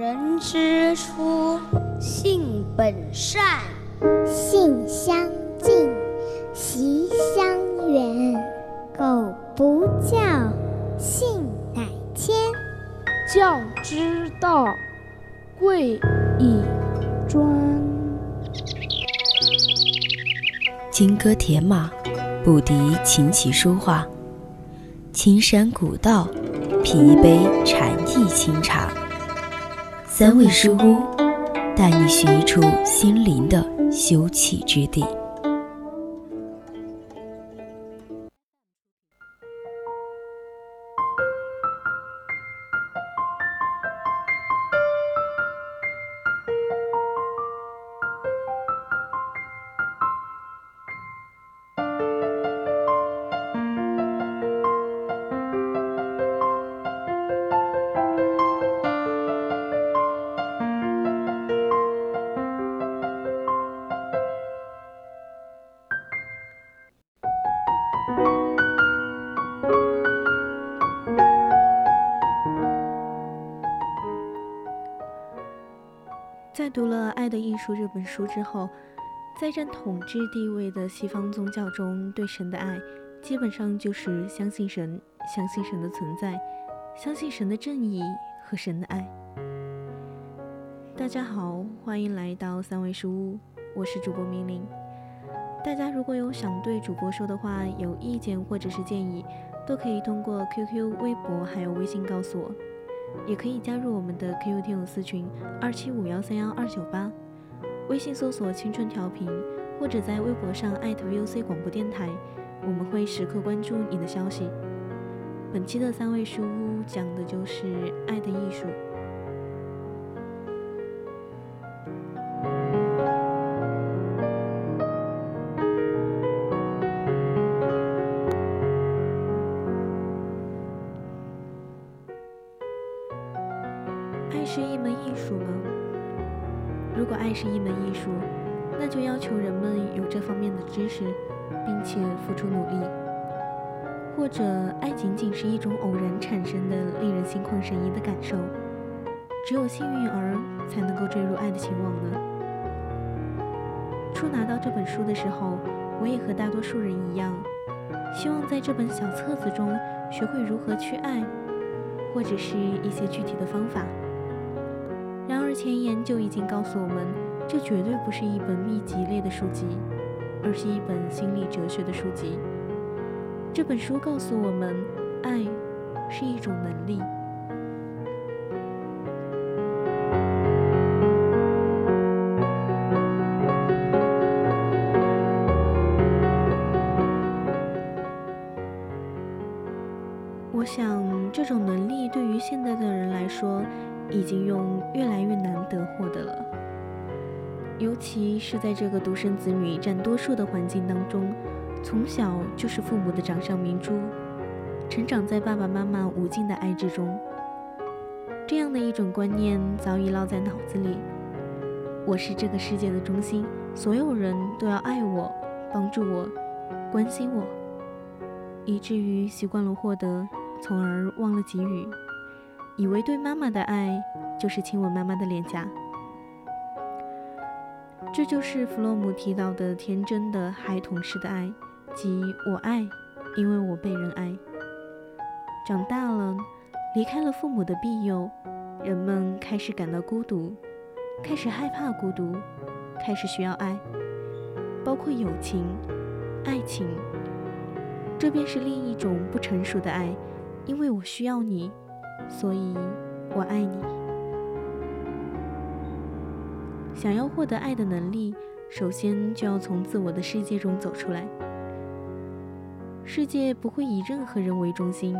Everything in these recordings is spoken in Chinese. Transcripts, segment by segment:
人之初，性本善，性相近，习相远。苟不教，性乃迁。教之道，贵以专。金戈铁马，不敌琴棋书画。青山古道，品一杯禅意清茶。三味书屋，带你寻一处心灵的休憩之地。在读了《爱的艺术》这本书之后，在占统治地位的西方宗教中，对神的爱基本上就是相信神，相信神的存在，相信神的正义和神的爱。大家好，欢迎来到三味书屋，我是主播明玲。大家如果有想对主播说的话、有意见或者是建议，都可以通过 QQ、微博还有微信告诉我。也可以加入我们的 QQ 听友私群二七五幺三幺二九八，微信搜索“青春调频”，或者在微博上艾特 VOC 广播电台，我们会时刻关注你的消息。本期的三味书屋讲的就是爱的艺术。爱是一门艺术吗？如果爱是一门艺术，那就要求人们有这方面的知识，并且付出努力。或者，爱仅仅是一种偶然产生的、令人心旷神怡的感受，只有幸运儿才能够坠入爱的情网呢？初拿到这本书的时候，我也和大多数人一样，希望在这本小册子中学会如何去爱，或者是一些具体的方法。而前言就已经告诉我们，这绝对不是一本秘籍类的书籍，而是一本心理哲学的书籍。这本书告诉我们，爱是一种能力。我想，这种能力对于现在的人来说，已经用越来越难得获得了。尤其是在这个独生子女占多数的环境当中，从小就是父母的掌上明珠，成长在爸爸妈妈无尽的爱之中。这样的一种观念早已烙在脑子里：我是这个世界的中心，所有人都要爱我、帮助我、关心我，以至于习惯了获得。从而忘了给予，以为对妈妈的爱就是亲吻妈妈的脸颊。这就是弗洛姆提到的天真的孩童式的爱，即我爱，因为我被人爱。长大了，离开了父母的庇佑，人们开始感到孤独，开始害怕孤独，开始需要爱，包括友情、爱情。这便是另一种不成熟的爱。因为我需要你，所以我爱你。想要获得爱的能力，首先就要从自我的世界中走出来。世界不会以任何人为中心。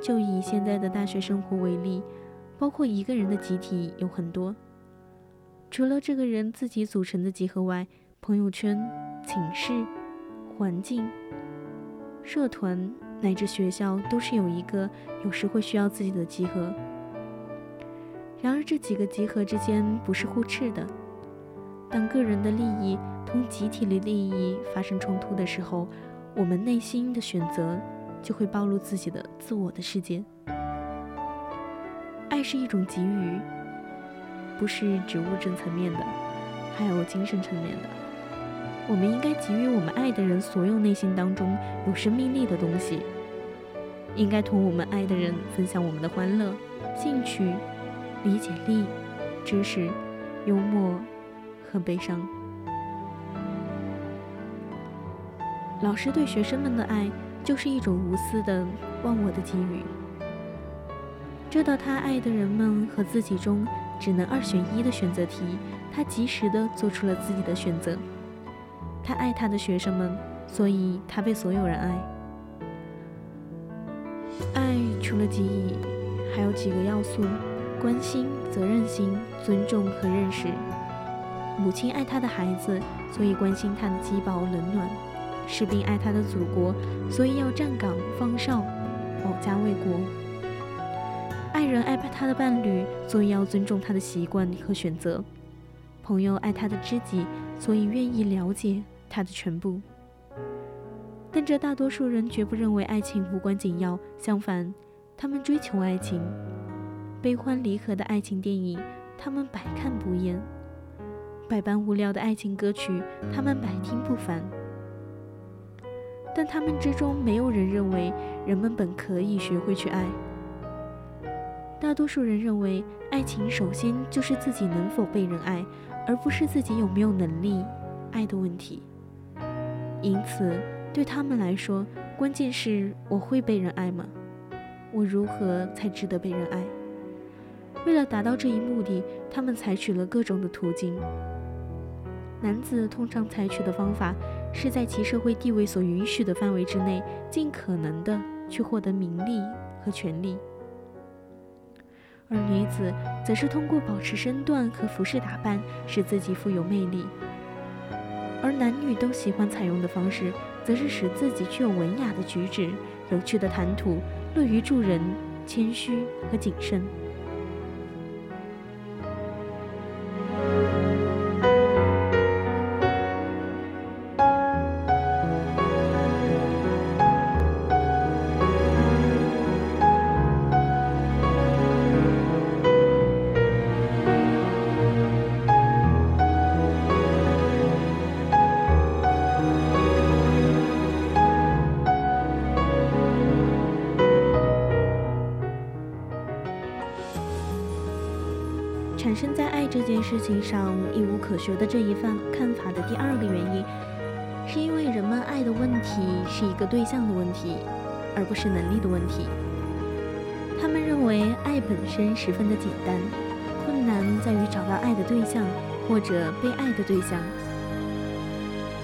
就以现在的大学生活为例，包括一个人的集体有很多，除了这个人自己组成的集合外，朋友圈、寝室、环境、社团。乃至学校都是有一个有时会需要自己的集合，然而这几个集合之间不是互斥的。当个人的利益同集体的利益发生冲突的时候，我们内心的选择就会暴露自己的自我的世界。爱是一种给予，不是指物质层面的，还有精神层面的。我们应该给予我们爱的人所有内心当中有生命力的东西，应该同我们爱的人分享我们的欢乐、兴趣、理解力、知识、幽默和悲伤。老师对学生们的爱，就是一种无私的、忘我的给予。这道他爱的人们和自己中只能二选一的选择题，他及时的做出了自己的选择。他爱他的学生们，所以他被所有人爱。爱除了给予，还有几个要素：关心、责任心、尊重和认识。母亲爱她的孩子，所以关心他的饥饱冷暖；士兵爱他的祖国，所以要站岗放哨，保家卫国。爱人爱他的伴侣，所以要尊重他的习惯和选择；朋友爱他的知己，所以愿意了解。他的全部，但这大多数人绝不认为爱情无关紧要，相反，他们追求爱情。悲欢离合的爱情电影，他们百看不厌；百般无聊的爱情歌曲，他们百听不烦。但他们之中没有人认为人们本可以学会去爱。大多数人认为，爱情首先就是自己能否被人爱，而不是自己有没有能力爱的问题。因此，对他们来说，关键是我会被人爱吗？我如何才值得被人爱？为了达到这一目的，他们采取了各种的途径。男子通常采取的方法，是在其社会地位所允许的范围之内，尽可能的去获得名利和权利；而女子，则是通过保持身段和服饰打扮，使自己富有魅力。而男女都喜欢采用的方式，则是使自己具有文雅的举止、有趣的谈吐、乐于助人、谦虚和谨慎。产生在爱这件事情上一无可学的这一番看法的第二个原因，是因为人们爱的问题是一个对象的问题，而不是能力的问题。他们认为爱本身十分的简单，困难在于找到爱的对象或者被爱的对象。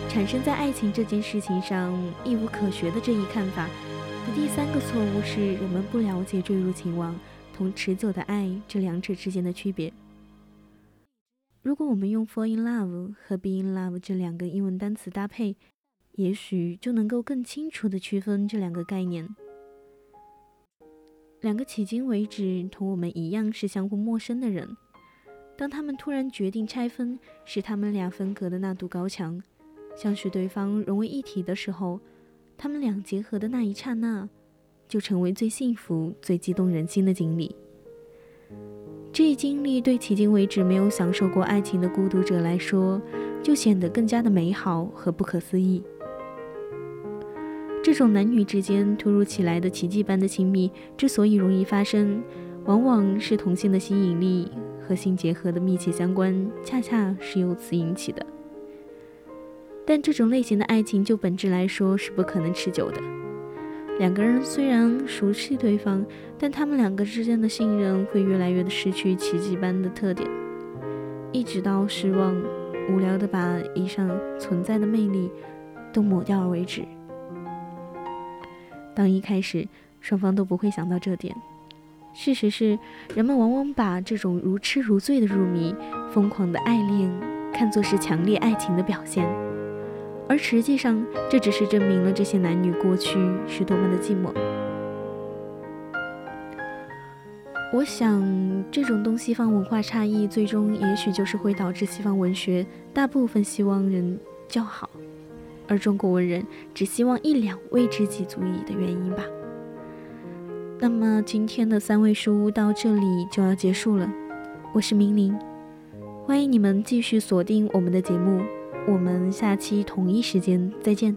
产生在爱情这件事情上一无可学的这一看法的第三个错误是，人们不了解坠入情网同持久的爱这两者之间的区别。如果我们用 “fall in love” 和 “be in love” 这两个英文单词搭配，也许就能够更清楚地区分这两个概念。两个迄今为止同我们一样是相互陌生的人，当他们突然决定拆分，使他们俩分隔的那堵高墙，像是对方融为一体的时候，他们俩结合的那一刹那，就成为最幸福、最激动人心的经历。这一经历对迄今为止没有享受过爱情的孤独者来说，就显得更加的美好和不可思议。这种男女之间突如其来的奇迹般的亲密之所以容易发生，往往是同性的吸引力和性结合的密切相关，恰恰是由此引起的。但这种类型的爱情就本质来说是不可能持久的。两个人虽然熟悉对方，但他们两个之间的信任会越来越的失去奇迹般的特点，一直到失望、无聊的把以上存在的魅力都抹掉为止。当一开始双方都不会想到这点，事实是，人们往往把这种如痴如醉的入迷、疯狂的爱恋看作是强烈爱情的表现。而实际上，这只是证明了这些男女过去是多么的寂寞。我想，这种东西方文化差异，最终也许就是会导致西方文学大部分西方人较好，而中国文人只希望一两位知己足矣的原因吧。那么，今天的三味书屋到这里就要结束了。我是明玲，欢迎你们继续锁定我们的节目。我们下期同一时间再见。